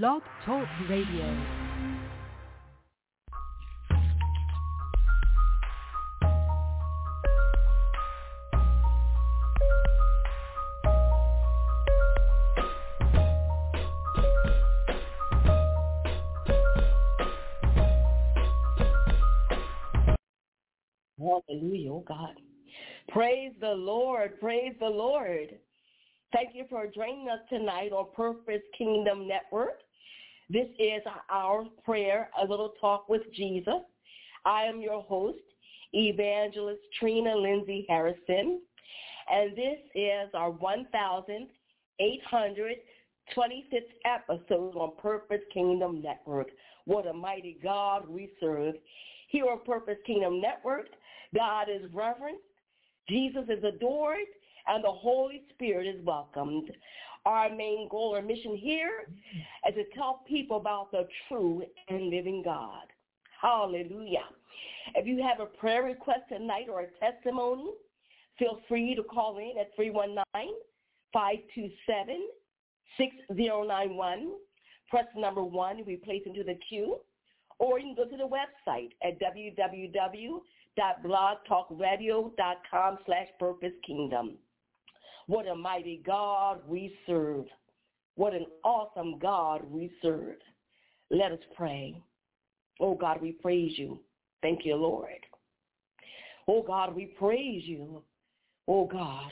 Blog Talk Radio. Hallelujah, oh God. Praise the Lord. Praise the Lord. Thank you for joining us tonight on Purpose Kingdom Network. This is our prayer, a little talk with Jesus. I am your host, Evangelist Trina Lindsay Hairston, and this is our 1,825th episode on Purpose Kingdom Network. What a mighty God we serve. Here on Purpose Kingdom Network, God is reverenced, Jesus is adored, and the Holy Spirit is welcomed. Our main goal or mission here is to tell people about the true and living God. Hallelujah. If you have a prayer request tonight or a testimony, feel free to call in at 319-527-6091. Press number one to be placed into the queue. Or you can go to the website at www.blogtalkradio.com slash purpose kingdom. What a mighty God we serve. What an awesome God we serve. Let us pray. Oh God, we praise you. Thank you, Lord. Oh God, we praise you. Oh God,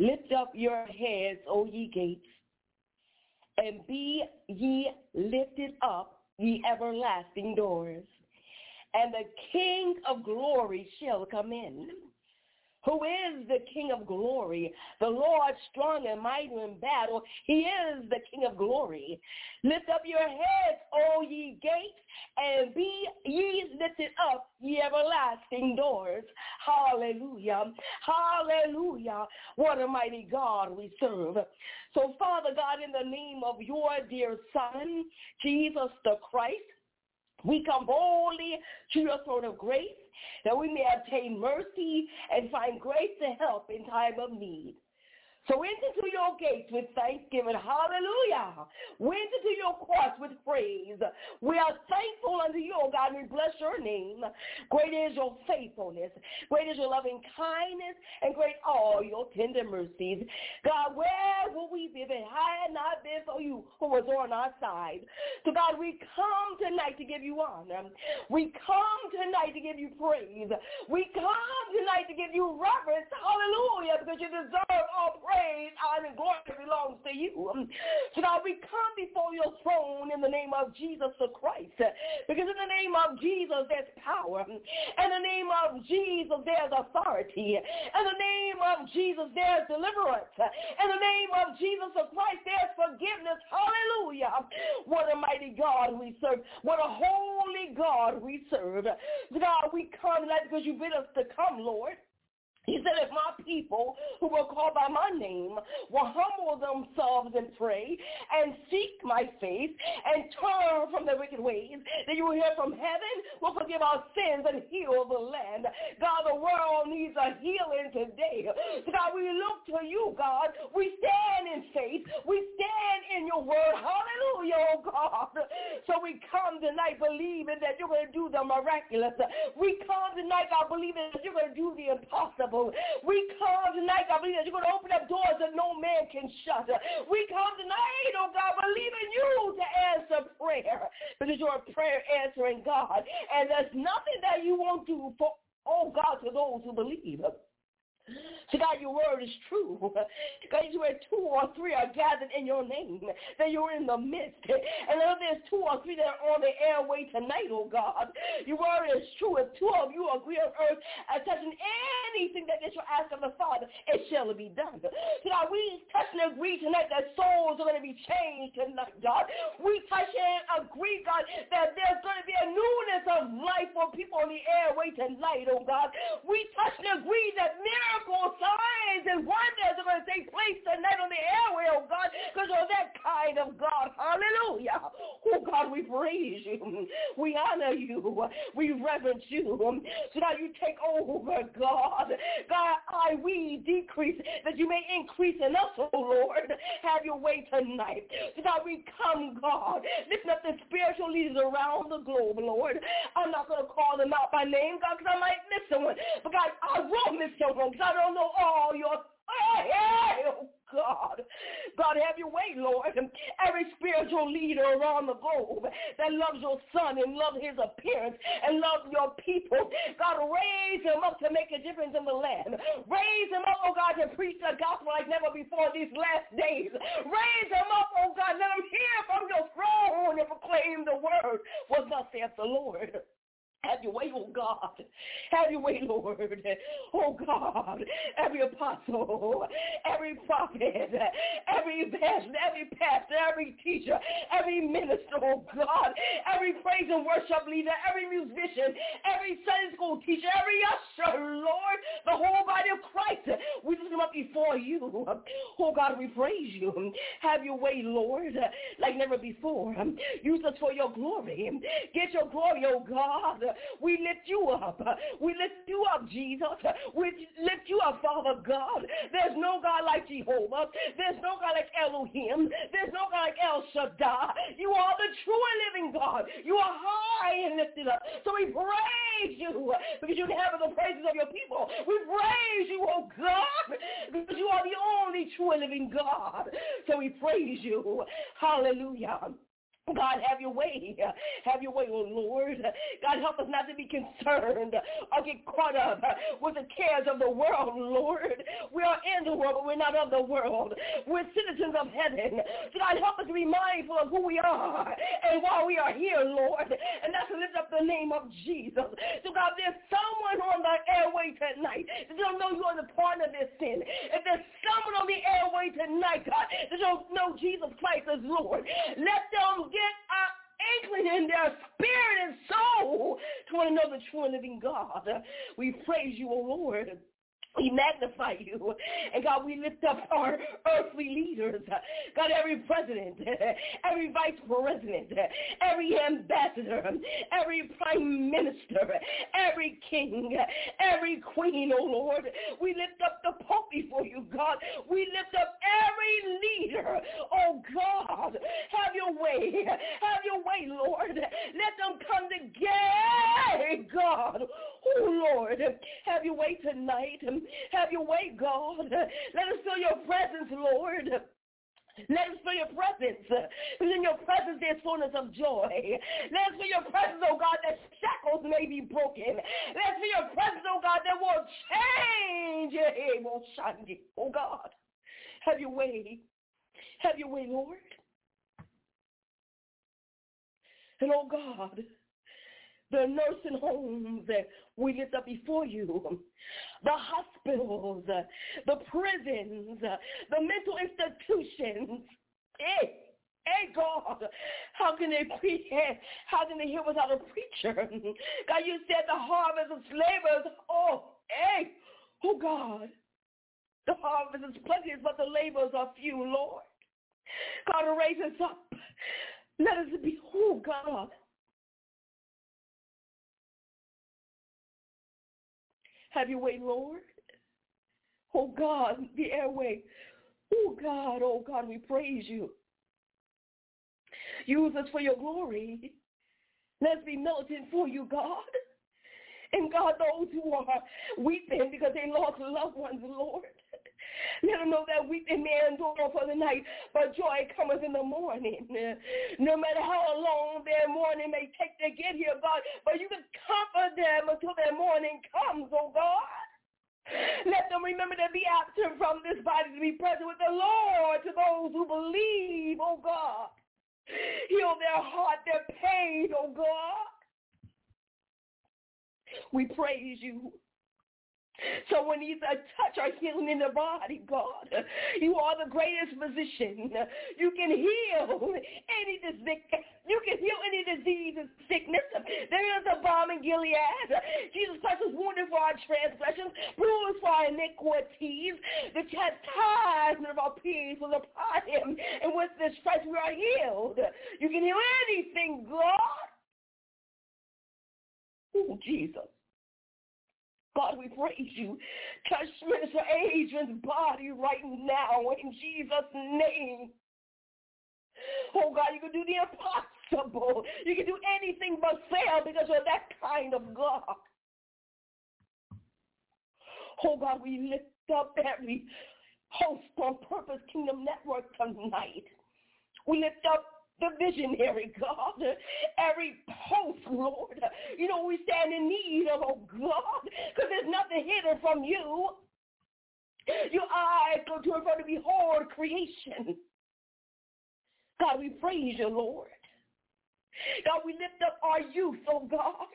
lift up your heads, O ye gates, and be ye lifted up, ye everlasting doors, and the King of glory shall come in who is the King of glory, the Lord strong and mighty in battle. He is the King of glory. Lift up your heads, O ye gates, and be ye lifted up, ye everlasting doors. Hallelujah. Hallelujah. What a mighty God we serve. So, Father God, in the name of your dear Son, Jesus the Christ, we come boldly to your throne of grace that we may obtain mercy and find grace to help in time of need. So enter to your gates with thanksgiving. Hallelujah. We enter to your courts with praise. We are thankful unto you, O God. We bless your name. Great is your faithfulness. Great is your loving kindness. And great all your tender mercies. God, where would we be if it had not been for you who was on our side? So God, we come tonight to give you honor. We come tonight to give you praise. We come tonight to give you reverence. Hallelujah. Because you deserve all praise praise, honor, and glory belongs to you. Um, so now we come before your throne in the name of Jesus the Christ. Because in the name of Jesus there's power. Um, in the name of Jesus there's authority. In the name of Jesus there's deliverance. In the name of Jesus the Christ there's forgiveness. Hallelujah. Um, what a mighty God we serve. What a holy God we serve. God, we come because you bid us to come, Lord. He said, if my people who were called by my name will humble themselves and pray and seek my face and turn from their wicked ways, then you will hear from heaven, will forgive our sins and heal the land. God, the world needs a healing today. So God, we look to you, God. We stand in faith. We stand in your word. Hallelujah, oh God. So we come tonight believing that you're going to do the miraculous. We come tonight, God, believing that you're going to do the impossible. We come tonight, God, believe that you're going to open up doors that no man can shut. We come tonight, oh God, believing you to answer prayer because you're a prayer answering God. And there's nothing that you won't do for, oh God, to those who believe. So God, your word is true. God, where two or three are gathered in your name, that you're in the midst. And if there's two or three that are on the airway tonight, oh God, your word is true. If two of you agree on earth as touching anything that they shall ask of the Father, it shall be done. So God, we touch and agree tonight that souls are going to be changed tonight, God. We touch and agree, God, that there's going to be a newness of life for people on the airway tonight, oh God. We touch and agree that miracles Miracles, signs, and wonders are going to take place tonight on the airway, oh God, because you're that kind of God. Hallelujah. Oh God, we praise you. We honor you. We reverence you. So now you take over, God. God, I, we decrease that you may increase in us, oh Lord. Have your way tonight. So God, we come, God, lifting up the spiritual leaders around the globe, Lord. I'm not going to call them out by name, God, because I might miss someone. But God, I will miss someone because I don't know all your Oh, God. God, have your way, Lord. Every spiritual leader around the globe that loves your son and loves his appearance and loves your people, God, raise him up to make a difference in the land. Raise him up, oh God, to preach the gospel like never before these last days. Raise him up, oh God. Let him hear from your throne and proclaim the word. What thus saith the Lord. Have your way, oh God. Have your way, Lord. Oh God. Every apostle, every prophet, every pastor, every pastor, every teacher, every minister, oh God. Every praise and worship leader, every musician, every Sunday school teacher, every usher, Lord. The whole body of Christ. We lift them up before you. Oh God, we praise you. Have your way, Lord, like never before. Use us for your glory. Get your glory, oh God. We lift you up. We lift you up, Jesus. We lift you up, Father God. There's no God like Jehovah. There's no God like Elohim. There's no God like El Shaddai. You are the true and living God. You are high and lifted up. So we praise you because you inhabit the praises of your people. We praise you, oh God, because you are the only true and living God. So we praise you. Hallelujah. God, have your way. Have your way, oh Lord. God, help us not to be concerned or get caught up with the cares of the world, Lord. We are in the world, but we're not of the world. We're citizens of heaven. So God, help us to be mindful of who we are and why we are here, Lord. And that's to lift up the name of Jesus. So God, there's someone on the airway tonight that don't know you are the partner of this sin. If there's someone on the airway tonight, God, that don't know Jesus Christ as Lord, let them get an inkling in their spirit and soul to want to know the true and living God. We praise you, O Lord. We magnify you. And God, we lift up our earthly leaders. God, every president, every vice president, every ambassador, every prime minister, every king, every queen, oh Lord. We lift up the Pope before you, God. We lift up every leader. Oh God, have your way. Have your way, Lord. Let them come together, God. Oh Lord, have your way tonight. Have your way, God. Let us feel your presence, Lord. Let us feel your presence. In your presence there's fullness of joy. Let us feel your presence, oh God, that shackles may be broken. Let us feel your presence, oh God, that will change. Oh God, have your way. Have your way, Lord. And oh God, the nursing homes that we lift up before you, the hospitals, the prisons, the mental institutions. Hey, hey God, how can they preach? How can they hear without a preacher? God, you said the harvest of laborers. Oh, hey, oh God, the harvest is plenty, but the laborers are few, Lord. God, raise us up. Let us be, oh God, Have your way, Lord. Oh God, the airway. Oh God, oh God, we praise you. Use us for your glory. Let's be militant for you, God. And God, those who are weeping because they lost loved ones, Lord. Let them know that weeping may endure for the night, but joy cometh in the morning. No matter how long their morning may take to get here, God, but you can comfort them until their morning comes, oh God. Let them remember to be absent from this body to be present with the Lord to those who believe, oh God. Heal their heart, their pain, oh God. We praise you. So when he's a touch or healing in the body, God, you are the greatest physician. You can heal any You can heal any disease and sickness. There is a balm in Gilead. Jesus Christ was wounded for our transgressions, bruised for our iniquities. The chastisement of our peace was upon him, and with this stripes we are healed. You can heal anything, God. Oh, Jesus. God, we praise you. Touch Minister Adrian's body right now in Jesus' name. Oh God, you can do the impossible. You can do anything but fail because you're that kind of God. Oh God, we lift up every host on Purpose Kingdom Network tonight. We lift up the visionary, God, every post, Lord. You know, we stand in need of, oh God, because there's nothing hidden from you. Your eyes go to and fro to behold creation. God, we praise you, Lord. God, we lift up our youth, oh God.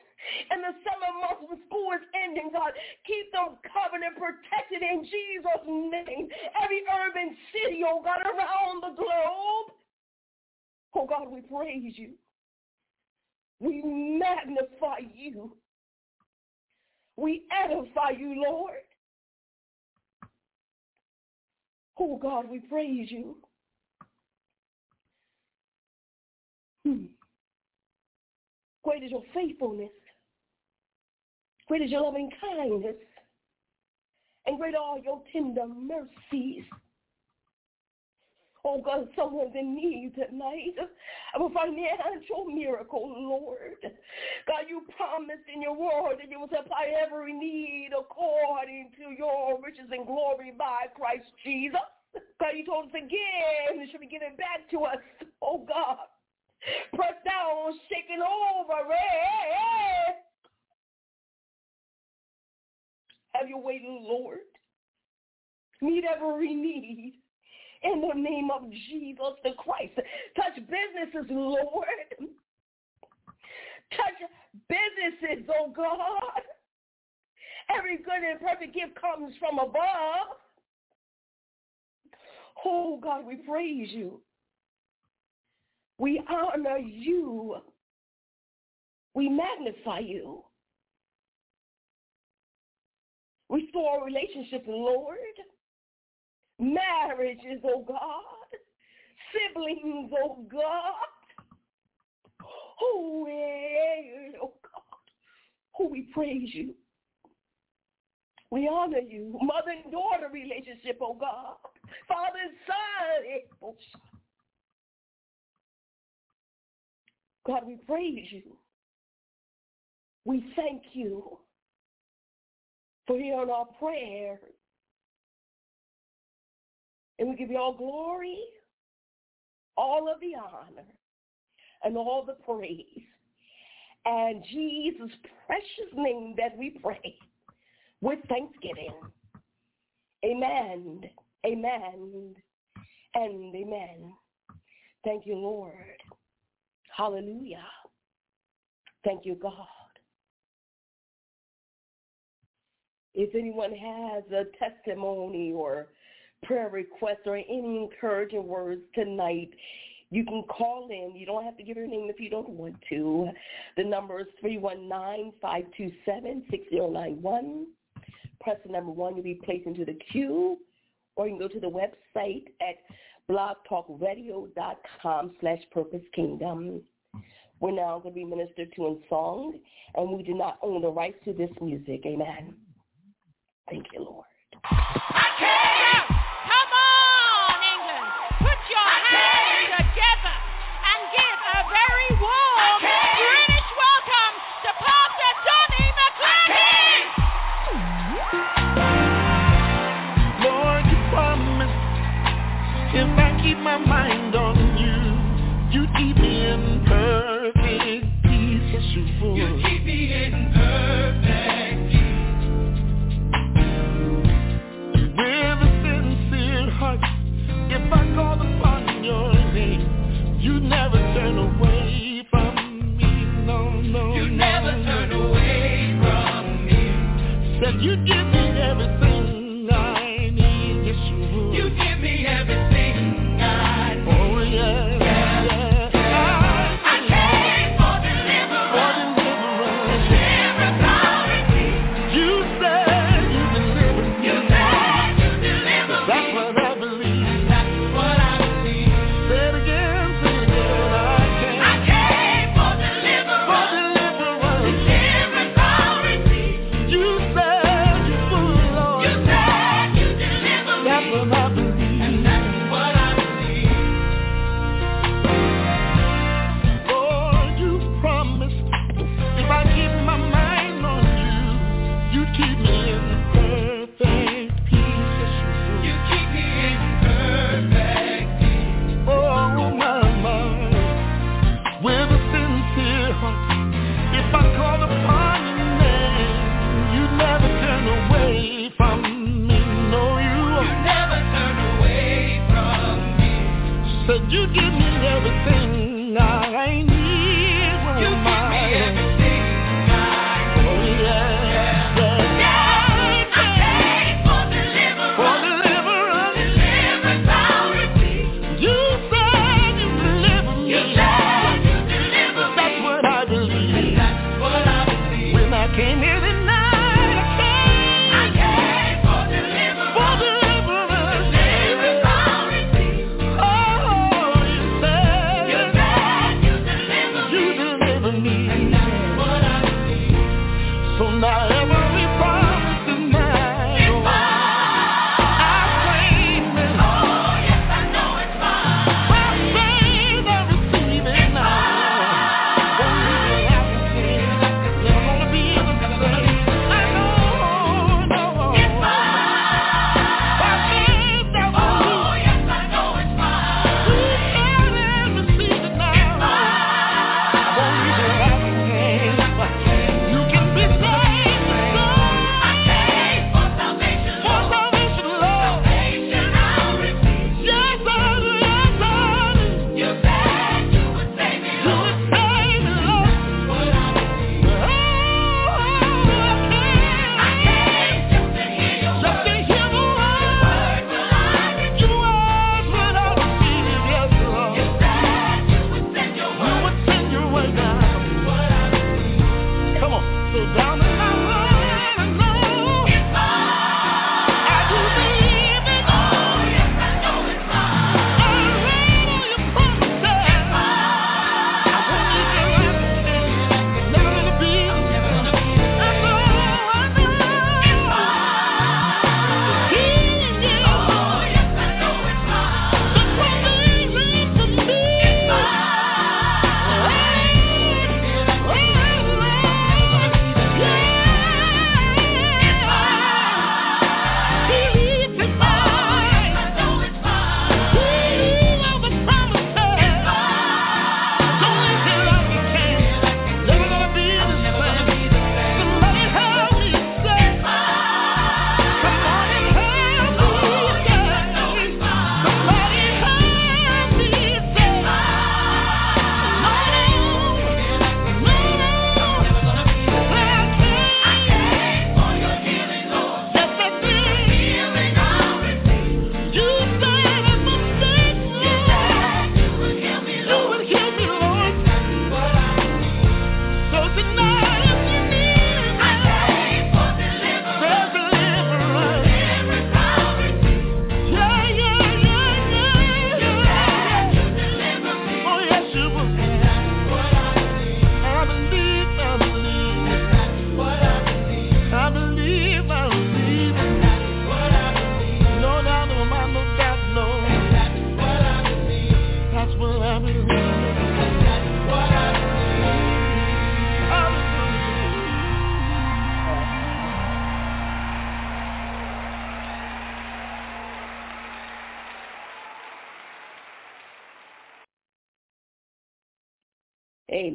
And the summer months when school is ending, God, keep them covered and protected in Jesus' name. Every urban city, oh God, around the globe. Oh God, we praise you. We magnify you. We edify you, Lord. Oh God, we praise you. Hmm. Great is your faithfulness. Great is your loving kindness. And great are your tender mercies. Oh God, someone's in need tonight of a financial miracle, Lord. God, you promised in your word that you will supply every need according to your riches and glory by Christ Jesus. God, you told us again, it should be given back to us, oh God pressed down, shaking over. Hey, Have your way, Lord. Meet every need in the name of Jesus the Christ. Touch businesses, Lord. Touch businesses, oh God. Every good and perfect gift comes from above. Oh God, we praise you. We honor you. We magnify you. Restore relationships, Lord. Marriages, oh God. Siblings, oh God. Oh, yeah, oh God. Oh, we praise you. We honor you. Mother and daughter relationship, oh God. Father and son. Eh, oh, God, we praise you. We thank you for hearing our prayer. And we give you all glory, all of the honor, and all the praise. And Jesus' precious name that we pray with thanksgiving. Amen, amen, and amen. Thank you, Lord. Hallelujah. Thank you, God. If anyone has a testimony or prayer requests or any encouraging words tonight, you can call in. You don't have to give your name if you don't want to. The number is 319-527-6091. Press the number one You'll be placed into the queue, or you can go to the website at blogtalkradio.com slash purpose kingdom. We're now going to be ministered to in song, and we do not own the rights to this music. Amen. Thank you, Lord. You do.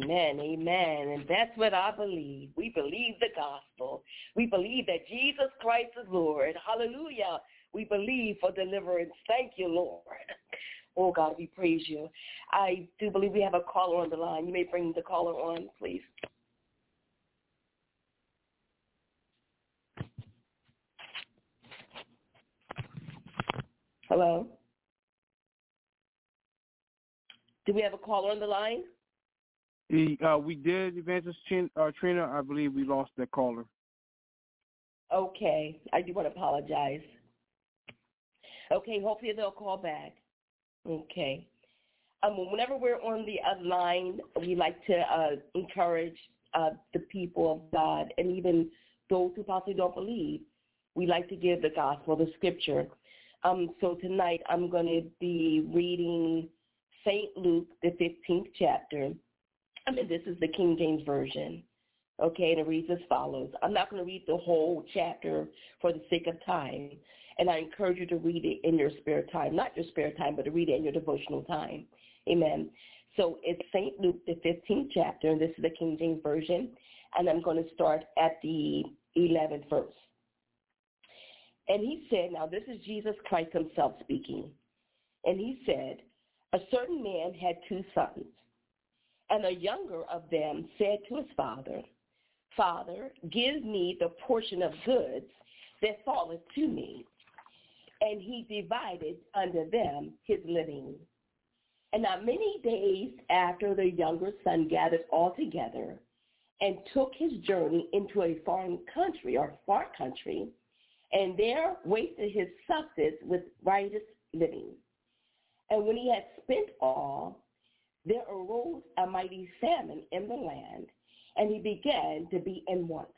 Amen, amen. And that's what I believe. We believe the gospel. We believe that Jesus Christ is Lord. Hallelujah. We believe for deliverance. Thank you, Lord. Oh, God, we praise you. I do believe we have a caller on the line. You may bring the caller on, please. Hello? Do we have a caller on the line? The, uh, we did, Evangelist Chin, uh, Trina. I believe we lost that caller. Okay. I do want to apologize. Okay. Hopefully they'll call back. Okay. Um, whenever we're on the other line, we like to uh, encourage uh, the people of God and even those who possibly don't believe. We like to give the gospel, the scripture. Um, so tonight I'm going to be reading St. Luke, the 15th chapter, I mean, this is the King James Version. Okay, and it reads as follows. I'm not going to read the whole chapter for the sake of time. And I encourage you to read it in your spare time, not your spare time, but to read it in your devotional time. Amen. So it's St. Luke, the 15th chapter, and this is the King James Version. And I'm going to start at the 11th verse. And he said, now this is Jesus Christ himself speaking. And he said, A certain man had two sons, and the younger of them said to his father, Father, give me the portion of goods that falleth to me. And he divided unto them his living. And not many days after the younger son gathered all together and took his journey into a foreign country or far country, and there wasted his substance with riotous living. And when he had spent all, there arose a mighty famine in the land, and he began to be in want.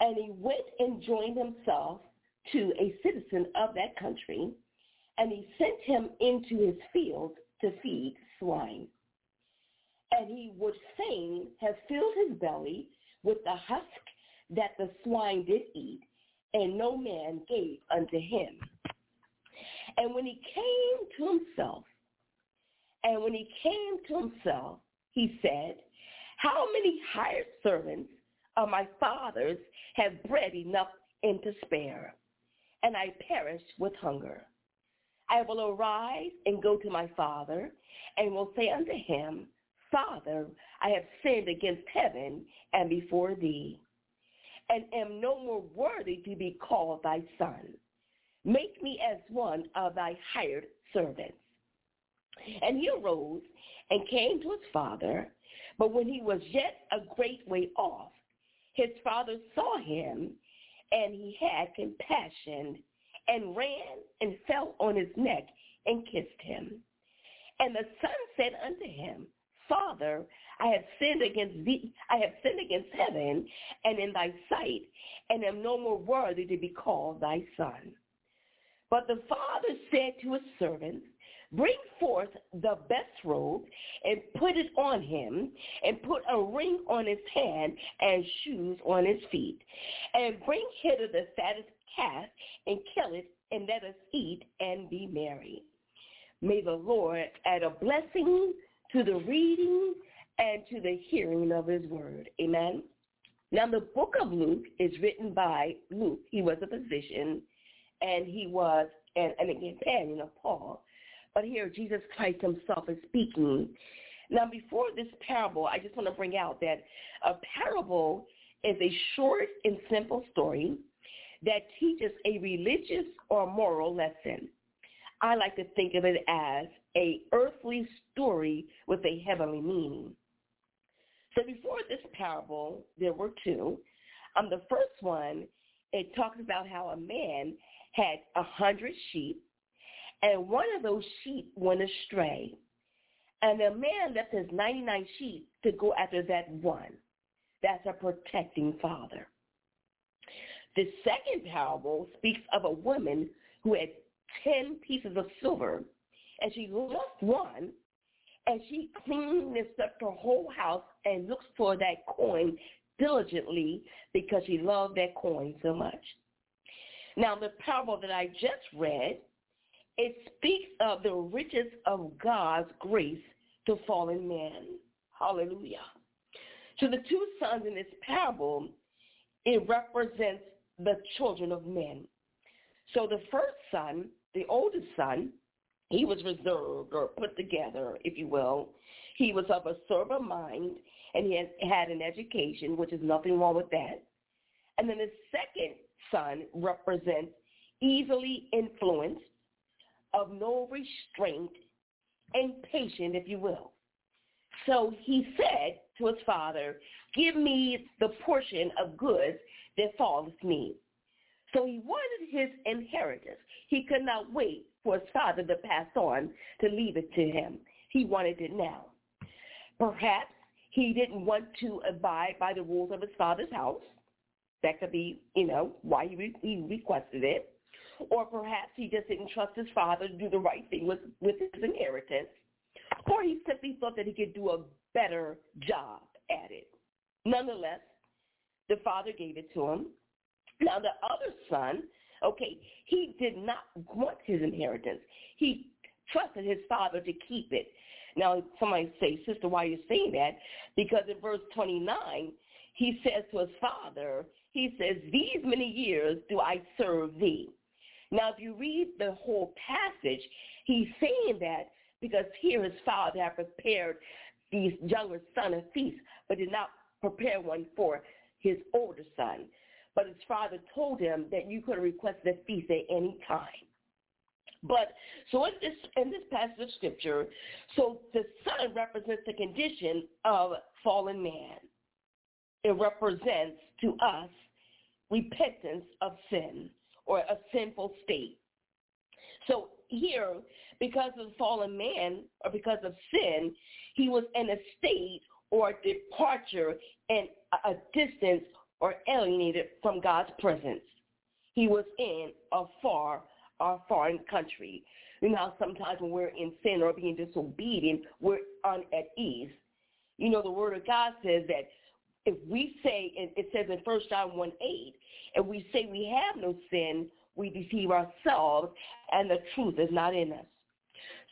And he went and joined himself to a citizen of that country, and he sent him into his fields to feed swine. And he would fain have filled his belly with the husk that the swine did eat, and no man gave unto him. And when he came to himself, and when he came to himself, he said, How many hired servants of my father's have bread enough and to spare, and I perish with hunger? I will arise and go to my father, and will say unto him, Father, I have sinned against heaven and before thee, and am no more worthy to be called thy son. Make me as one of thy hired servants. And he arose and came to his father, but when he was yet a great way off, his father saw him, and he had compassion, and ran and fell on his neck and kissed him. And the son said unto him, Father, I have sinned against thee, I have sinned against heaven and in thy sight, and am no more worthy to be called thy son. But the father said to his servants, Bring forth the best robe and put it on him, and put a ring on his hand and shoes on his feet. And bring hither the fattest calf and kill it, and let us eat and be merry. May the Lord add a blessing to the reading and to the hearing of his word. Amen. Now the book of Luke is written by Luke. He was a physician and he was an, an companion of Paul. But here Jesus Christ himself is speaking. Now before this parable, I just want to bring out that a parable is a short and simple story that teaches a religious or moral lesson. I like to think of it as a earthly story with a heavenly meaning. So before this parable, there were two. Um, the first one, it talks about how a man had a hundred sheep, and one of those sheep went astray. And the man left his 99 sheep to go after that one. That's a protecting father. The second parable speaks of a woman who had 10 pieces of silver, and she lost one, and she cleaned up her whole house and looks for that coin diligently because she loved that coin so much. Now, the parable that I just read, it speaks of the riches of God's grace to fallen man. Hallelujah. So the two sons in this parable, it represents the children of men. So the first son, the oldest son, he was reserved or put together, if you will. He was of a sober mind and he had an education, which is nothing wrong with that. And then the second son represents easily influenced, of no restraint, and patient, if you will. So he said to his father, give me the portion of goods that falls me. So he wanted his inheritance. He could not wait for his father to pass on to leave it to him. He wanted it now. Perhaps he didn't want to abide by the rules of his father's house. That could be, you know, why he, re- he requested it. Or perhaps he just didn't trust his father to do the right thing with, with his inheritance. Or he simply thought that he could do a better job at it. Nonetheless, the father gave it to him. Now the other son, okay, he did not want his inheritance. He trusted his father to keep it. Now somebody say, sister, why are you saying that? Because in verse 29, he says to his father, he says, these many years do I serve thee. Now, if you read the whole passage, he's saying that because here his father had prepared his younger son a feast, but did not prepare one for his older son. But his father told him that you could request the feast at any time. But so in this in this passage of scripture, so the son represents the condition of fallen man. It represents to us repentance of sin or a sinful state. So here, because of fallen man or because of sin, he was in a state or departure and a distance or alienated from God's presence. He was in a far a foreign country. You know sometimes when we're in sin or being disobedient, we're un at ease. You know, the word of God says that if we say, and it says in 1 John 1, 8, if we say we have no sin, we deceive ourselves and the truth is not in us.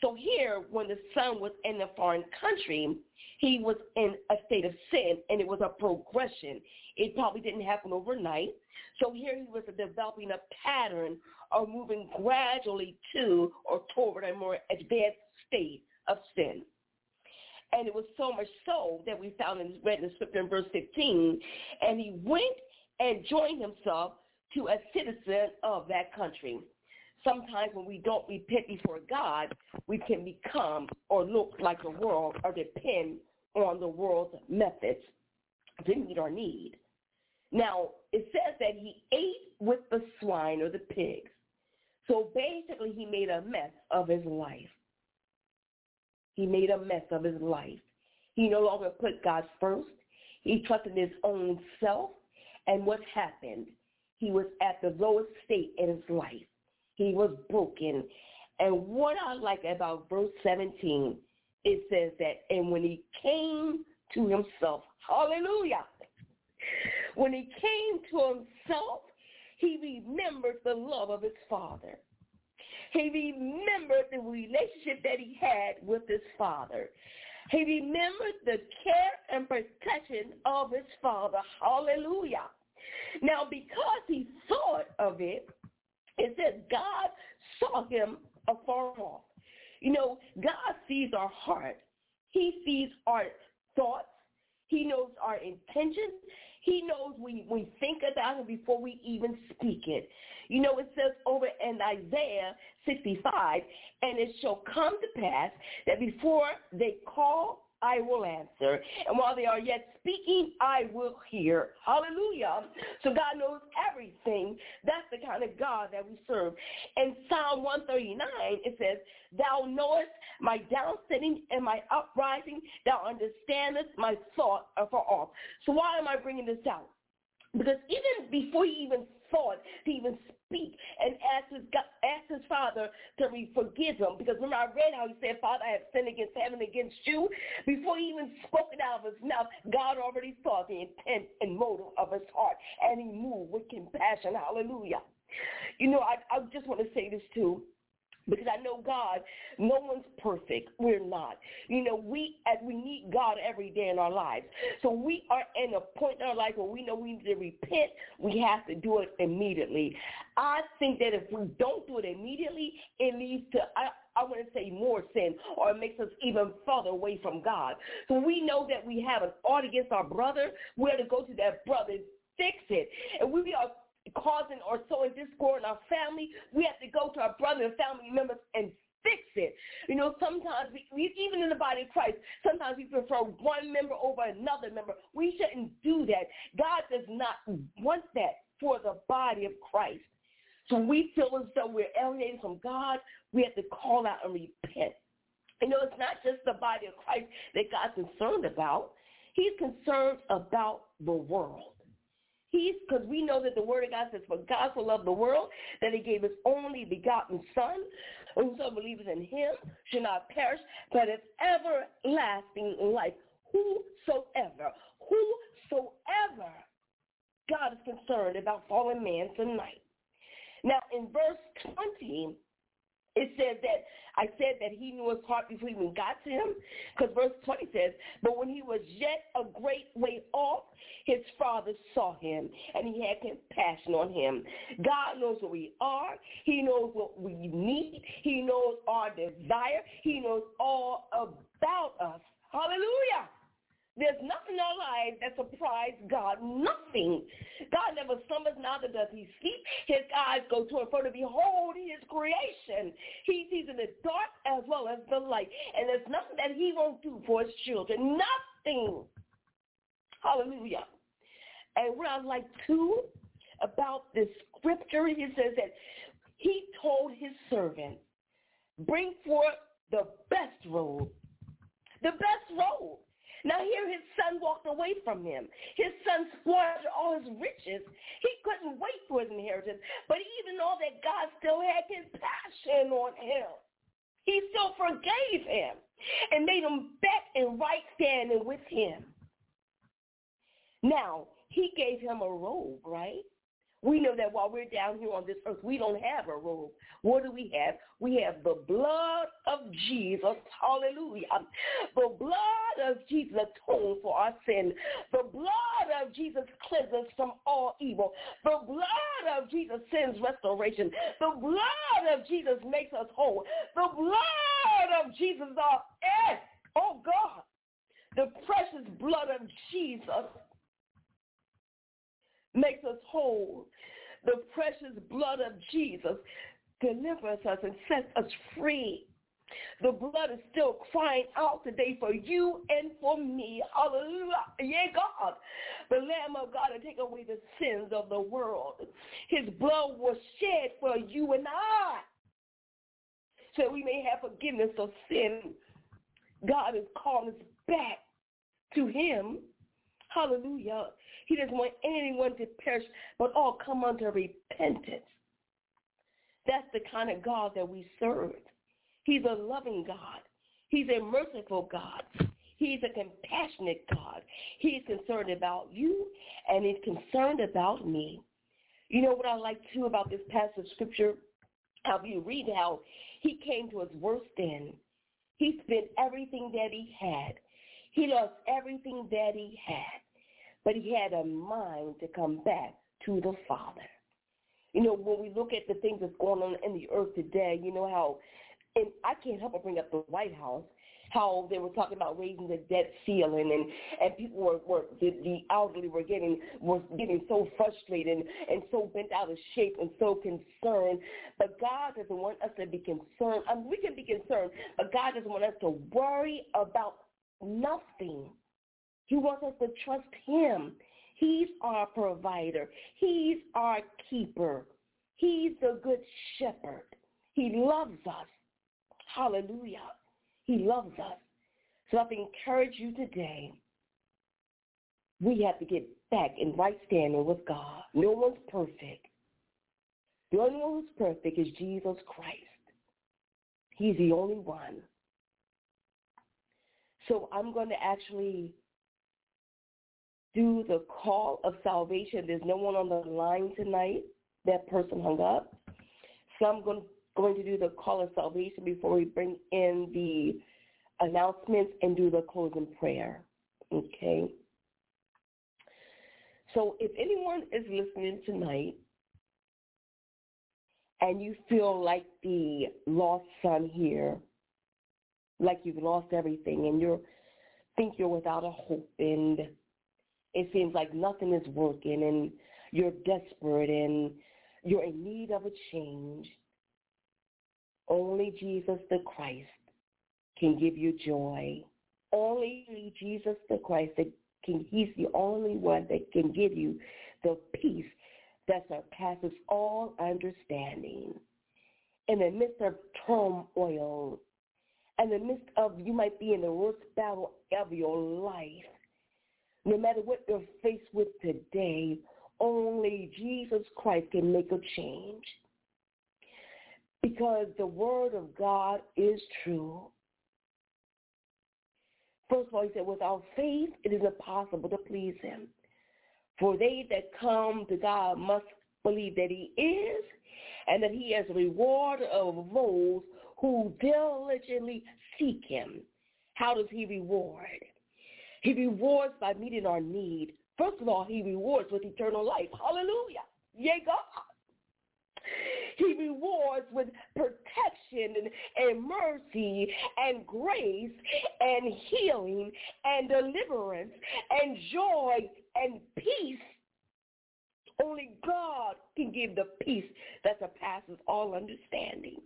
So here, when the son was in a foreign country, he was in a state of sin, and it was a progression. It probably didn't happen overnight. So here he was developing a pattern of moving gradually to or toward a more advanced state of sin. And it was so much so that we found in read in scripture in verse 15, and he went and joined himself to a citizen of that country. Sometimes when we don't repent before God, we can become or look like the world or depend on the world's methods to meet our need. Now, it says that he ate with the swine or the pigs. So basically, he made a mess of his life. He made a mess of his life. He no longer put God first. He trusted his own self. And what happened? He was at the lowest state in his life. He was broken. And what I like about verse 17, it says that, and when he came to himself, hallelujah, when he came to himself, he remembered the love of his father. He remembered the relationship that he had with his father. He remembered the care and protection of his father. Hallelujah. Now, because he thought of it, it says God saw him afar off. You know, God sees our heart. He sees our thoughts. He knows our intentions. He knows we, we think about it before we even speak it. You know, it says over in Isaiah 65, and it shall come to pass that before they call I will answer. And while they are yet speaking, I will hear. Hallelujah. So God knows everything. That's the kind of God that we serve. In Psalm 139, it says, Thou knowest my downsitting and my uprising. Thou understandest my thought afar off. So why am I bringing this out? Because even before he even thought to even speak and ask his, God, ask his father to forgive him. Because remember I read how he said, Father, I have sinned against heaven against you. Before he even spoke it out of his mouth, God already saw the intent and motive of his heart. And he moved with compassion. Hallelujah. You know, I, I just want to say this too because I know God, no one's perfect. We're not. You know, we we need God every day in our lives. So we are in a point in our life where we know we need to repent. We have to do it immediately. I think that if we don't do it immediately, it leads to I, I want to say more sin, or it makes us even further away from God. So we know that we have an ought against our brother. We have to go to that brother, and fix it. And we are causing or sowing discord in our family, we have to go to our brother and family members and fix it. You know, sometimes, we, we, even in the body of Christ, sometimes we prefer one member over another member. We shouldn't do that. God does not want that for the body of Christ. So we feel as though we're alienated from God. We have to call out and repent. You know, it's not just the body of Christ that God's concerned about. He's concerned about the world peace because we know that the word of God says, for God so loved the world that he gave his only begotten son, whosoever believes in him should not perish, but have everlasting life. Whosoever, whosoever God is concerned about fallen man tonight. Now in verse 20, it says that I said that he knew his heart before he even got to him. Because verse 20 says, But when he was yet a great way off, his father saw him and he had compassion on him. God knows what we are. He knows what we need. He knows our desire. He knows all about us. Hallelujah. There's nothing in our lives that surprises God. Nothing. God never slumbers, neither does he sleep. His eyes go to and fro to behold his creation. He sees in the dark as well as the light. And there's nothing that he won't do for his children. Nothing. Hallelujah. And what I like too about this scripture, he says that he told his servant, bring forth the best robe. The best robe. Now here his son walked away from him. His son squandered all his riches. He couldn't wait for his inheritance. But even though that God still had compassion on him, he still forgave him and made him back in right standing with him. Now, he gave him a robe, right? We know that while we're down here on this earth, we don't have a robe. What do we have? We have the blood of Jesus. Hallelujah. The blood of Jesus atones for our sin. The blood of Jesus cleanses from all evil. The blood of Jesus sends restoration. The blood of Jesus makes us whole. The blood of Jesus, our, eh, oh God, the precious blood of Jesus makes us whole. The precious blood of Jesus delivers us and sets us free. The blood is still crying out today for you and for me. Hallelujah. Yeah, God. The Lamb of God to take away the sins of the world. His blood was shed for you and I. So we may have forgiveness of sin. God is calling us back to him. Hallelujah. He doesn't want anyone to perish, but all come unto repentance. That's the kind of God that we serve. He's a loving God. He's a merciful God. He's a compassionate God. He's concerned about you and he's concerned about me. You know what I like too about this passage of scripture? How you read how he came to his worst end. He spent everything that he had. He lost everything that he had but he had a mind to come back to the Father. You know, when we look at the things that's going on in the earth today, you know how, and I can't help but bring up the White House, how they were talking about raising the debt ceiling and and people were, were the, the elderly were getting were getting so frustrated and, and so bent out of shape and so concerned. But god doesn't want us to be concerned. I mean, we can be concerned but god doesn't want us to worry about nothing he wants us to trust him. He's our provider. He's our keeper. He's the good shepherd. He loves us. Hallelujah. He loves us. So I encourage you today. We have to get back in right standing with God. No one's perfect. The only one who's perfect is Jesus Christ. He's the only one. So I'm going to actually do the call of salvation. There's no one on the line tonight. That person hung up. So I'm going, going to do the call of salvation before we bring in the announcements and do the closing prayer. Okay? So if anyone is listening tonight and you feel like the lost son here, like you've lost everything and you think you're without a hope and it seems like nothing is working and you're desperate and you're in need of a change, only Jesus the Christ can give you joy. Only Jesus the Christ that can, he's the only one that can give you the peace that surpasses all understanding. In the midst of turmoil, in the midst of you might be in the worst battle of your life, no matter what you're faced with today, only Jesus Christ can make a change. Because the word of God is true. First of all, he said, without faith, it is impossible to please him. For they that come to God must believe that he is and that he has a reward of those who diligently seek him. How does he reward? He rewards by meeting our need. First of all, he rewards with eternal life. Hallelujah. Yea, God. He rewards with protection and, and, mercy and grace and healing and deliverance and joy and peace. Only God can give the peace that surpasses all understanding.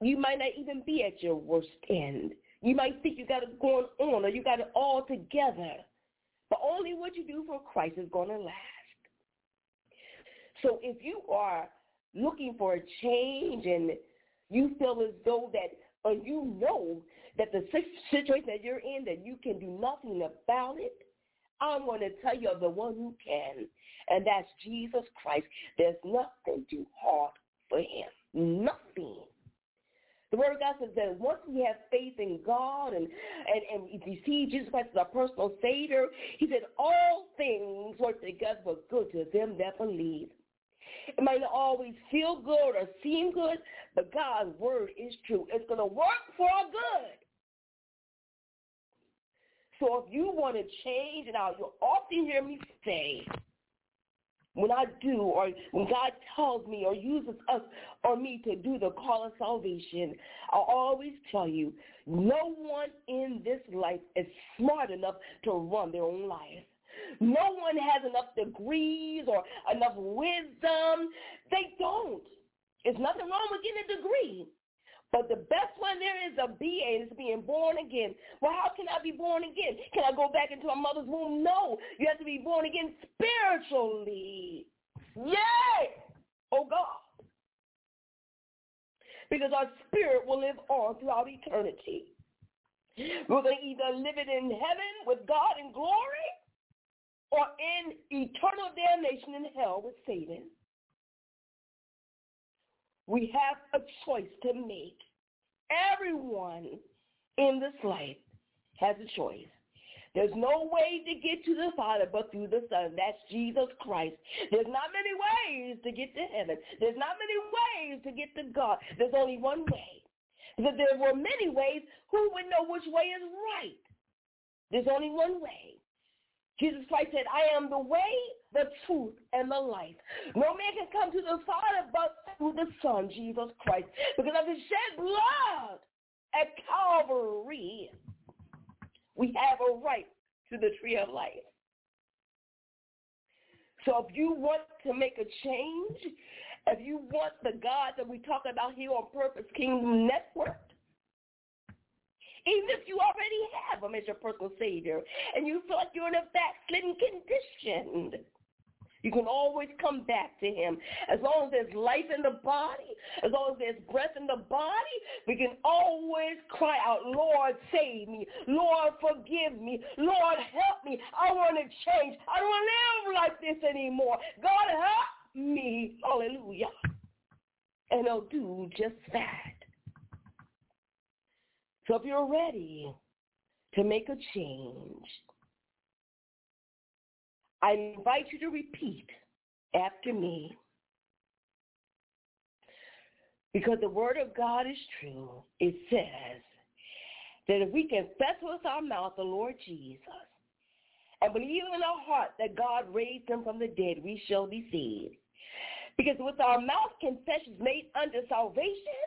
You might not even be at your worst end. You might think you got it going on or you got it all together. But only what you do for Christ is going to last. So if you are looking for a change and you feel as though that, or you know that the situation that you're in, that you can do nothing about it, I'm going to tell you of the one who can, and that's Jesus Christ. There's nothing too hard for him. Nothing. The Word of God says that once we have faith in God and, and, and receive Jesus Christ as our personal Savior, he said all things work together for good to them that believe. It might not always feel good or seem good, but God's word is true. It's going to work for our good. So if you want to change, and I'll, you'll often hear me say, when I do, or when God tells me or uses us or me to do the call of salvation, I'll always tell you, no one in this life is smart enough to run their own life. No one has enough degrees or enough wisdom. They don't. There's nothing wrong with getting a degree. But the best one there is a BA is being born again. Well, how can I be born again? Can I go back into my mother's womb? No. You have to be born again spiritually. Yay! Oh God. Because our spirit will live on throughout eternity. We're going to either live it in heaven with God in glory or in eternal damnation in hell with Satan. We have a choice to make. Everyone in this life has a choice. There's no way to get to the Father but through the Son. That's Jesus Christ. There's not many ways to get to heaven. There's not many ways to get to God. There's only one way. If there were many ways, who would know which way is right? There's only one way. Jesus Christ said, I am the way, the truth, and the life. No man can come to the Father but through the Son, Jesus Christ. Because of his shed blood at Calvary, we have a right to the tree of life. So if you want to make a change, if you want the God that we talk about here on Purpose Kingdom Network, even if you already have him as your personal Savior and you feel like you're in a backslidden condition, you can always come back to him. As long as there's life in the body, as long as there's breath in the body, we can always cry out, Lord, save me. Lord, forgive me. Lord, help me. I want to change. I don't want to live like this anymore. God, help me. Hallelujah. And he'll do just that. So if you're ready to make a change, I invite you to repeat after me. Because the word of God is true. It says that if we confess with our mouth the Lord Jesus and believe in our heart that God raised him from the dead, we shall be saved. Because with our mouth confession is made unto salvation,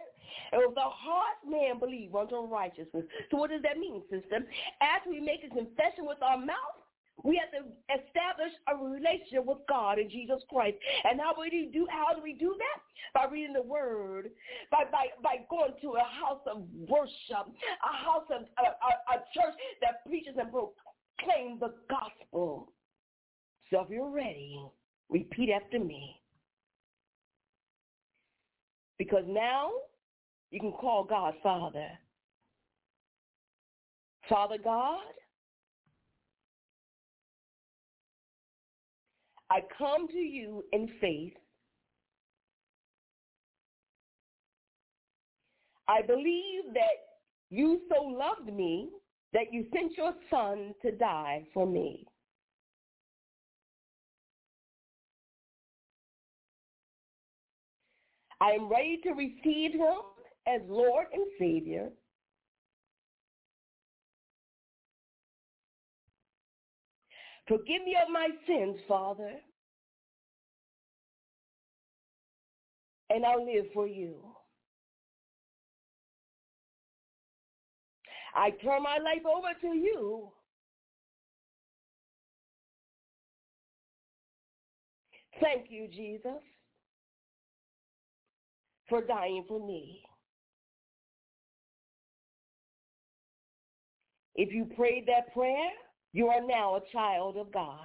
and with our heart, man believe unto righteousness. So what does that mean, sister? After we make a confession with our mouth, we have to establish a relationship with God and Jesus Christ. And how do we do how do we do that? By reading the word, by by, by going to a house of worship, a house of a, a, a church that preaches and proclaims the gospel. So if you're ready, repeat after me. Because now you can call God Father. Father God, I come to you in faith. I believe that you so loved me that you sent your son to die for me. I am ready to receive him as Lord and Savior. Forgive me of my sins, Father, and I'll live for you. I turn my life over to you. Thank you, Jesus, for dying for me. If you prayed that prayer, you are now a child of God.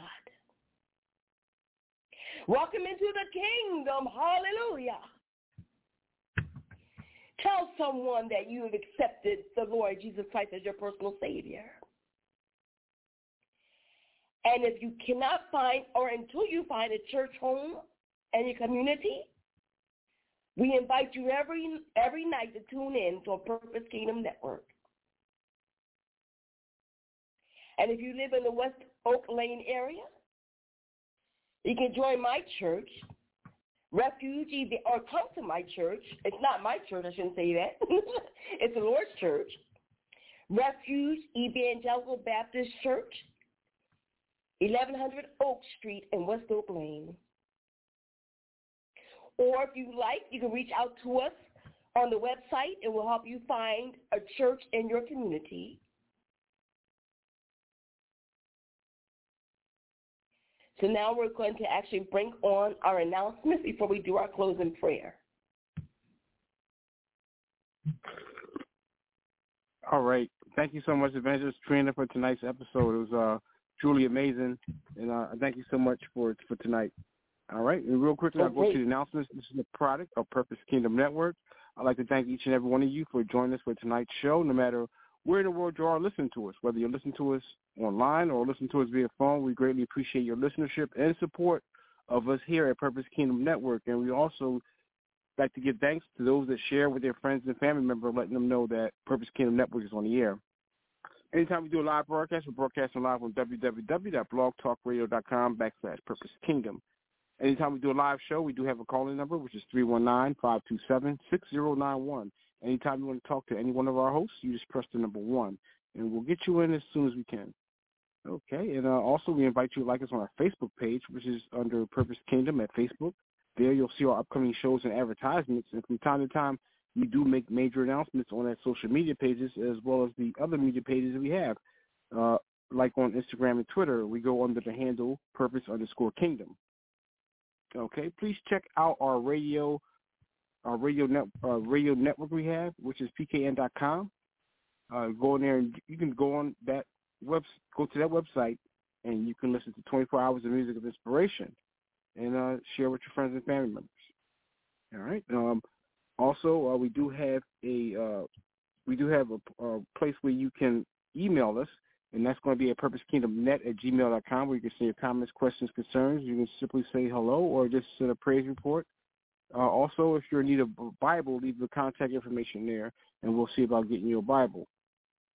Welcome into the kingdom. Hallelujah. Tell someone that you have accepted the Lord Jesus Christ as your personal Savior. And if you cannot find, or until you find a church home and your community, we invite you every every night to tune in to a Purpose Kingdom Network. And if you live in the West Oak Lane area, you can join my church, Refuge, or come to my church. It's not my church, I shouldn't say that. it's the Lord's church. Refuge Evangelical Baptist Church, 1100 Oak Street in West Oak Lane. Or if you like, you can reach out to us on the website and we'll help you find a church in your community. So now we're going to actually bring on our announcements before we do our closing prayer. All right. Thank you so much, Evangelist Trina, for tonight's episode. It was uh, truly amazing, and uh, thank you so much for for tonight. All right, and real quickly, I'll go to the announcements. This is a product of Purpose Kingdom Network. I'd like to thank each and every one of you for joining us for tonight's show, no matter where in the world you are listening to us, whether you're listening to us online or listening to us via phone. We greatly appreciate your listenership and support of us here at Purpose Kingdom Network. And we also like to give thanks to those that share with their friends and family members, letting them know that Purpose Kingdom Network is on the air. Anytime we do a live broadcast, we're broadcasting live on www.blogtalkradio.com backslash Purpose Kingdom. Anytime we do a live show, we do have a calling number, which is 319-527-6091. Anytime you want to talk to any one of our hosts, you just press the number one, and we'll get you in as soon as we can. Okay, and uh, also we invite you to like us on our Facebook page, which is under Purpose Kingdom at Facebook. There you'll see our upcoming shows and advertisements, and from time to time we do make major announcements on that social media pages as well as the other media pages we have. Uh, like on Instagram and Twitter, we go under the handle Purpose underscore Kingdom. Okay, please check out our radio, our radio net, uh, radio network we have, which is pkn.com. Uh, go in there and you can go on that web, go to that website, and you can listen to 24 hours of music of inspiration, and uh, share with your friends and family members. All right. Um, also, uh, we do have a uh, we do have a, a, place where you can email us, and that's going to be at purposekingdomnet at gmail.com, where you can send your comments, questions, concerns. You can simply say hello or just send a praise report. Uh, also, if you're in need of a Bible, leave the contact information there, and we'll see about getting you a Bible.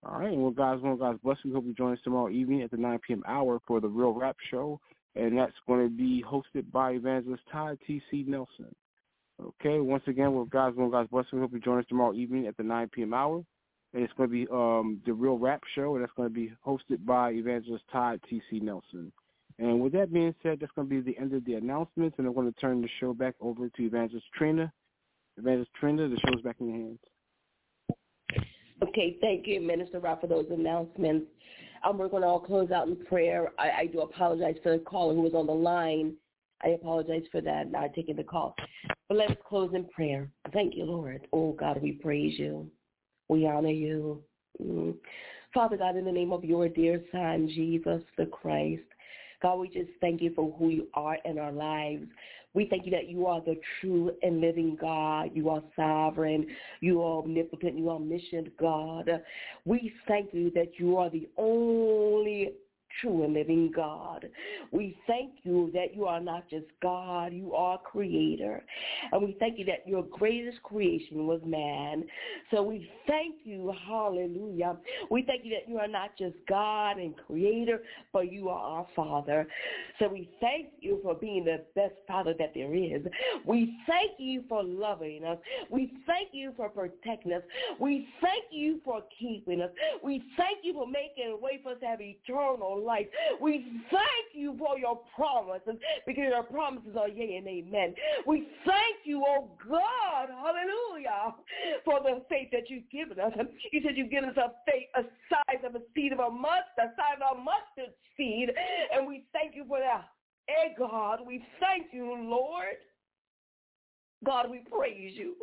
All right, well, guys, well, guys, bless you. Hope you join us tomorrow evening at the 9 p.m. hour for the Real Rap Show, and that's going to be hosted by Evangelist Todd T.C. Nelson. Okay, once again, well, guys, well, guys, bless you. Hope you join us tomorrow evening at the 9 p.m. hour, and it's going to be um, the Real Rap Show, and that's going to be hosted by Evangelist Todd T.C. Nelson. And with that being said, that's going to be the end of the announcements, and I'm going to turn the show back over to Evangelist Trina. Evangelist Trina, the show's back in your hands. Okay, thank you, Minister Rob, for those announcements. Um, we're going to all close out in prayer. I, I do apologize for the caller who was on the line. I apologize for that, not taking the call. But let's close in prayer. Thank you, Lord. Oh, God, we praise you. We honor you. Mm. Father God, in the name of your dear Son, Jesus the Christ, God, we just thank you for who you are in our lives. We thank you that you are the true and living God. You are sovereign. You are omnipotent. You are omniscient God. We thank you that you are the only true and living God. We thank you that you are not just God, you are creator. And we thank you that your greatest creation was man. So we thank you, hallelujah. We thank you that you are not just God and creator, but you are our Father. So we thank you for being the best Father that there is. We thank you for loving us. We thank you for protecting us. We thank you for keeping us. We thank you for making a way for us to have eternal life. We thank you for your promises because your promises are yea and amen. We thank you, oh God, hallelujah, for the faith that you've given us. You said you've given us a faith, a size of a seed of a mustard, a size of a mustard seed, and we thank you for that. Hey God, we thank you, Lord. God, we praise you.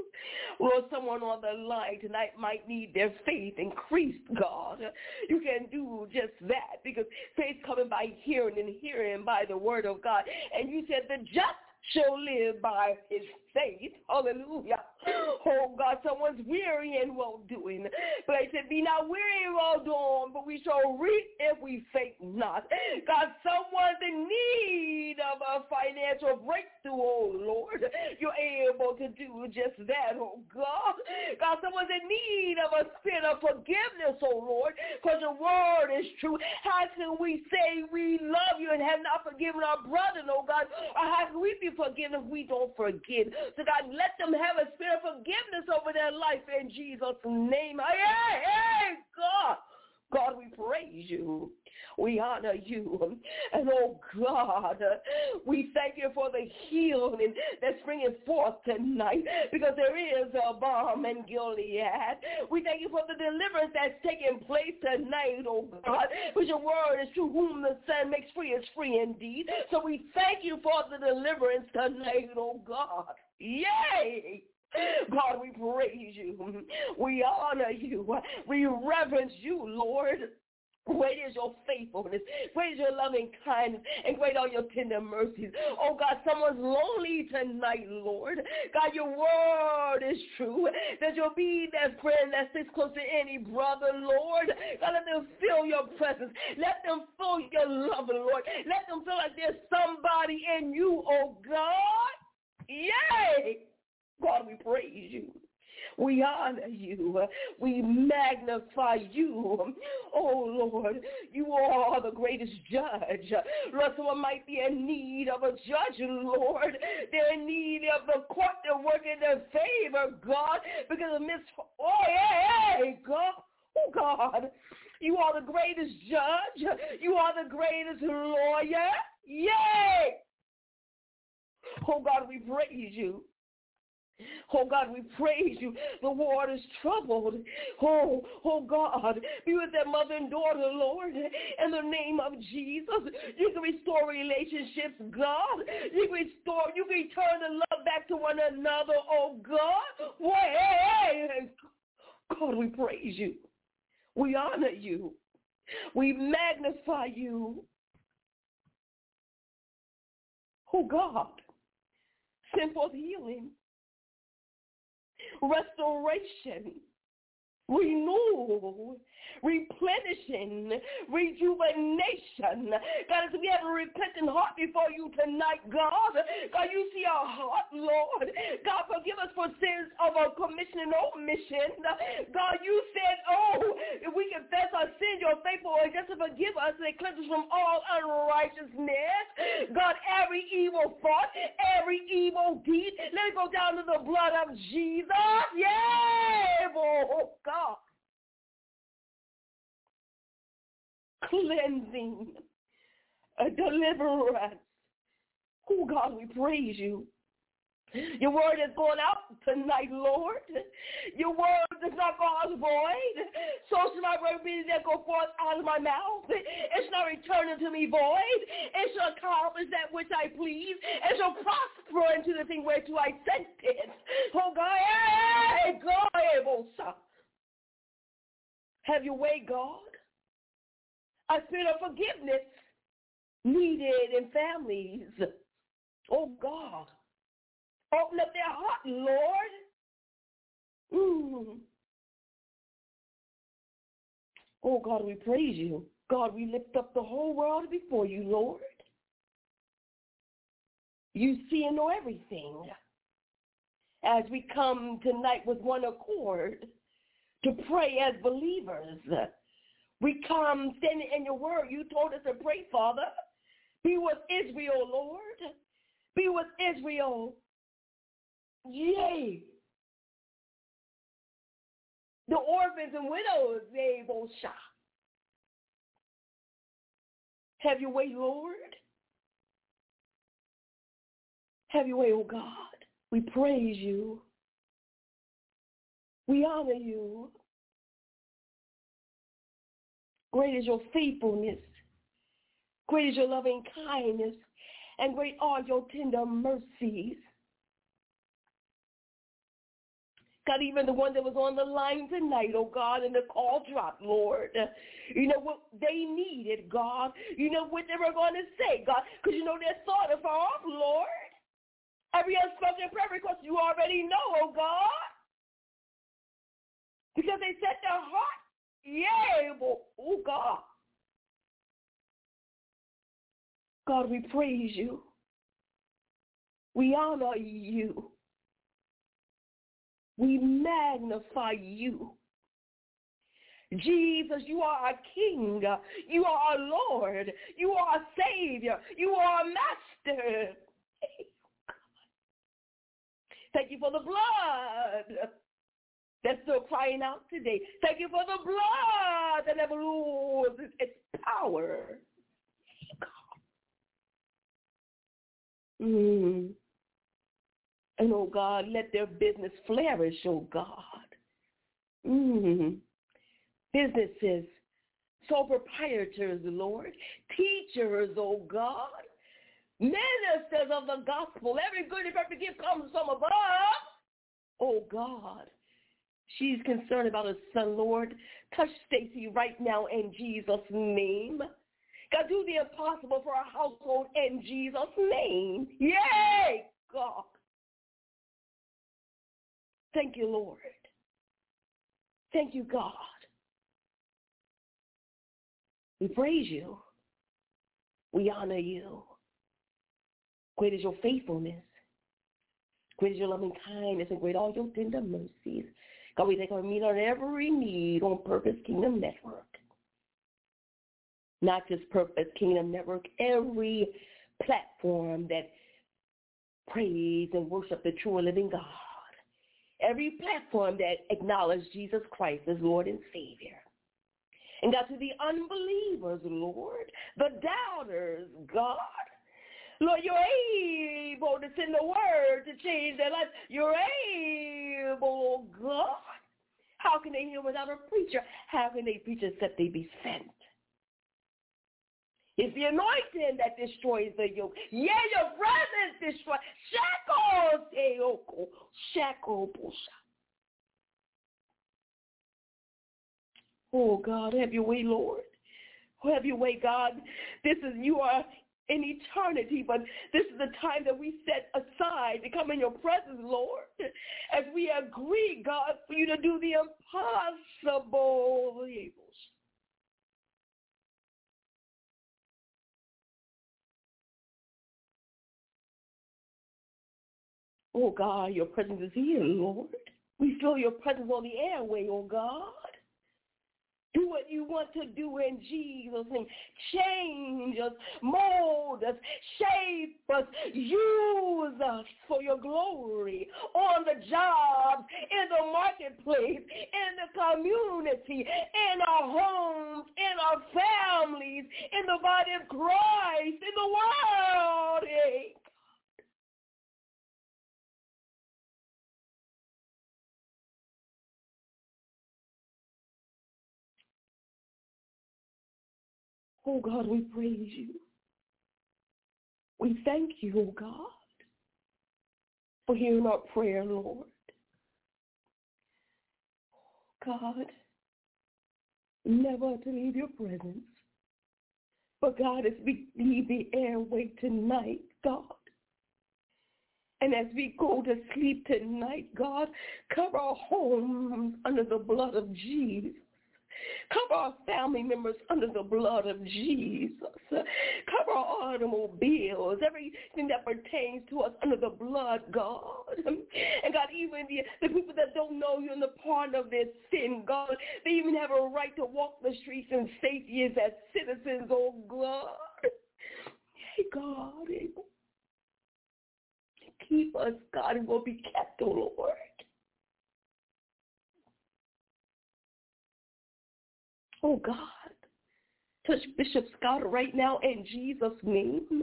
Lord, someone on the line tonight might need their faith increased, God. You can do just that because faith coming by hearing and hearing by the word of God. And you said the just shall live by his Hallelujah. Oh God, someone's weary and well doing. But I said, be not weary and well doing, but we shall reap if we faint not. God, someone's in need of a financial breakthrough, oh Lord. You're able to do just that, oh God. God, someone's in need of a spirit of forgiveness, oh Lord, because your word is true. How can we say we love you and have not forgiven our brother, oh God? Or how can we be forgiven if we don't forgive? So God, let them have a spirit of forgiveness over their life in Jesus' name. Hey, hey, God. God, we praise you. We honor you. And oh God, we thank you for the healing that's bringing forth tonight because there is a balm in Gilead. We thank you for the deliverance that's taking place tonight, oh God, because your word is to whom the Son makes free is free indeed. So we thank you for the deliverance tonight, oh God. Yay! God, we praise you. We honor you. We reverence you, Lord. Great is your faithfulness. Great is your loving kindness. And great are your tender mercies. Oh God, someone's lonely tonight, Lord. God, your word is true. That you'll be that friend that sits close to any brother, Lord. God, let them feel your presence. Let them feel your love, Lord. Let them feel like there's somebody in you, oh God. Yay! God, we praise you. We honor you. We magnify you. Oh, Lord, you are the greatest judge. Lord, someone might be in need of a judge, Lord. They're in need of the court to work in their favor, God, because of mis... Oh, yeah, God. Oh, God. You are the greatest judge. You are the greatest lawyer. Yay! Oh, God, we praise you. Oh God, we praise you. The world is troubled. Oh, oh God, be with that mother and daughter, Lord, in the name of Jesus. You can restore relationships, God. You can restore, you can turn the love back to one another, oh God. Hey, God, we praise you. We honor you. We magnify you. Oh God, forth healing restoration, renewal, replenishing, rejuvenation. God, as we have a repentant heart before you tonight, God, God, you see our heart, Lord. God, forgive us for sins of our commission and omission. God, you said, oh, if we confess our and just to forgive us and cleanse us from all unrighteousness. God, every evil thought, every evil deed, let it go down to the blood of Jesus. Yeah, oh God. cleansing, a deliverance. Oh, God, we praise you. Your word is going out tonight, Lord. Your word does not go out void. So shall my word be that go forth out of my mouth. It shall return unto me void. It shall accomplish that which I please. It shall prosper into the thing whereto I sent it. Oh God, hey, God, have your way, God a spirit of forgiveness needed in families. Oh God. Open up their heart, Lord. Mm. Oh God, we praise you. God, we lift up the whole world before you, Lord. You see and know everything. As we come tonight with one accord to pray as believers, we come standing in your word. You told us to pray, Father. Be with Israel, Lord. Be with Israel. Yay. The orphans and widows, they both shot. Have your way, Lord. Have your way, oh God. We praise you. We honor you. Great is your faithfulness. Great is your loving kindness. And great are your tender mercies. God, even the one that was on the line tonight, oh God, and the call dropped, Lord. You know what they needed, God. You know what they were going to say, God, because you know they're sort of far off, Lord. Every unspoken prayer request you already know, oh God. Because they set their heart, yeah, oh God. God, we praise you. We honor you. We magnify you. Jesus, you are our King. You are our Lord. You are our Savior. You are our Master. Thank you for the blood that's still crying out today. Thank you for the blood that never loses its power. Mm. And oh God, let their business flourish, oh God. Mm. Businesses, sole proprietors, Lord, teachers, oh God, ministers of the gospel. Every good and perfect gift comes from above. Oh God. She's concerned about her son, Lord. Touch Stacy right now in Jesus' name. God, do the impossible for our household in Jesus' name. Yay, God. Thank you, Lord. Thank you, God. We praise you. We honor you. Great is your faithfulness. Great is your loving kindness and great all your tender mercies. God, we take our meet on every need on Purpose Kingdom Network. Not just Purpose Kingdom Network, every platform that praise and worship the true and living God. Every platform that acknowledges Jesus Christ as Lord and Savior. And God, to the unbelievers, Lord, the doubters, God, Lord, you're able to send the word to change their life. You're able, God. How can they hear without a preacher? How can they preach except they be sent? It's the anointing that destroys the yoke. Yeah, your presence destroys. Shackles, Eoko, shackle, Oh God, have your way, Lord. Have your way, God. This is you are in eternity, but this is the time that we set aside to come in your presence, Lord, as we agree, God, for you to do the impossible. Oh God, your presence is here, Lord. We feel your presence on the airway, oh God. Do what you want to do in Jesus' name. Change us, mold us, shape us, use us for your glory on the job, in the marketplace, in the community, in our homes, in our families, in the body of Christ, in the world. Oh God, we praise you. We thank you, oh God, for hearing our prayer, Lord. God, never to leave your presence. But God, as we leave the airway tonight, God, and as we go to sleep tonight, God, cover our homes under the blood of Jesus. Cover our family members under the blood of Jesus. Cover our automobiles, everything that pertains to us under the blood, God. And God, even the, the people that don't know you in the pardon of their sin, God, they even have a right to walk the streets in safety as citizens, oh God. Hey, God, keep us, God, and we'll be kept, oh Lord. Oh God, touch Bishop Scott right now in Jesus' name.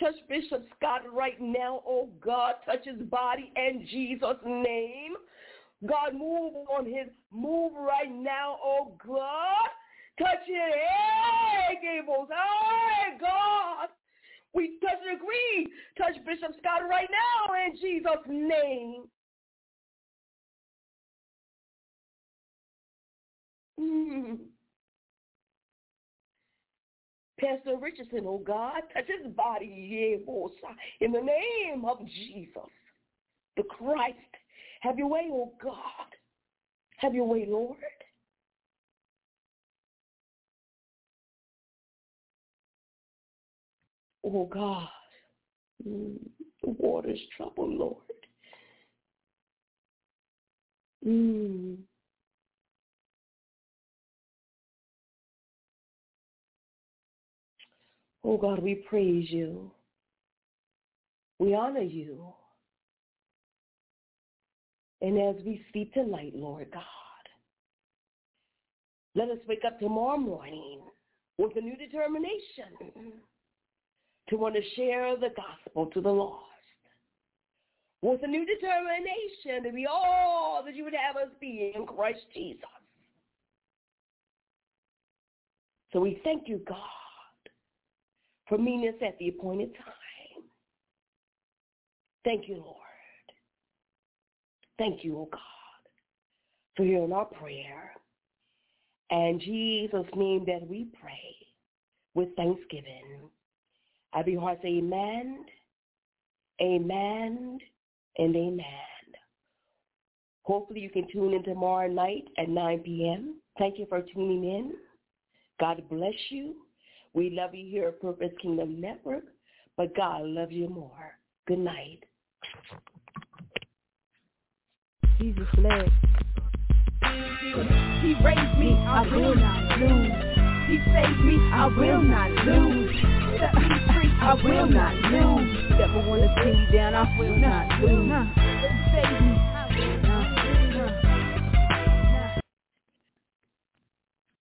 Touch Bishop Scott right now, oh God. Touch his body in Jesus' name. God, move on his move right now, oh God. Touch it. Hey, Gables. Hey, God. We touch and agree. Touch Bishop Scott right now in Jesus' name. Mm. Pastor Richardson, oh God, touch his body, in the name of Jesus, the Christ. Have your way, oh God. Have your way, Lord. Oh God, mm, the water's trouble, Lord. Mm. Oh God, we praise you. We honor you. And as we sleep tonight, Lord God, let us wake up tomorrow morning with a new determination to want to share the gospel to the lost. With a new determination to be all that you would have us be in Christ Jesus. So we thank you, God for us at the appointed time. Thank you, Lord. Thank you, O oh God, for hearing our prayer. And Jesus' name that we pray with thanksgiving. Be heart say amen, amen, and amen. Hopefully you can tune in tomorrow night at 9 p.m. Thank you for tuning in. God bless you. We love you here at Purpose Kingdom Network, but God loves you more. Good night. Jesus led. He raised me, I will not lose. He saved me, I will not lose. Set me free, I will not lose. Never wanna see me down, I will not lose. He saved me.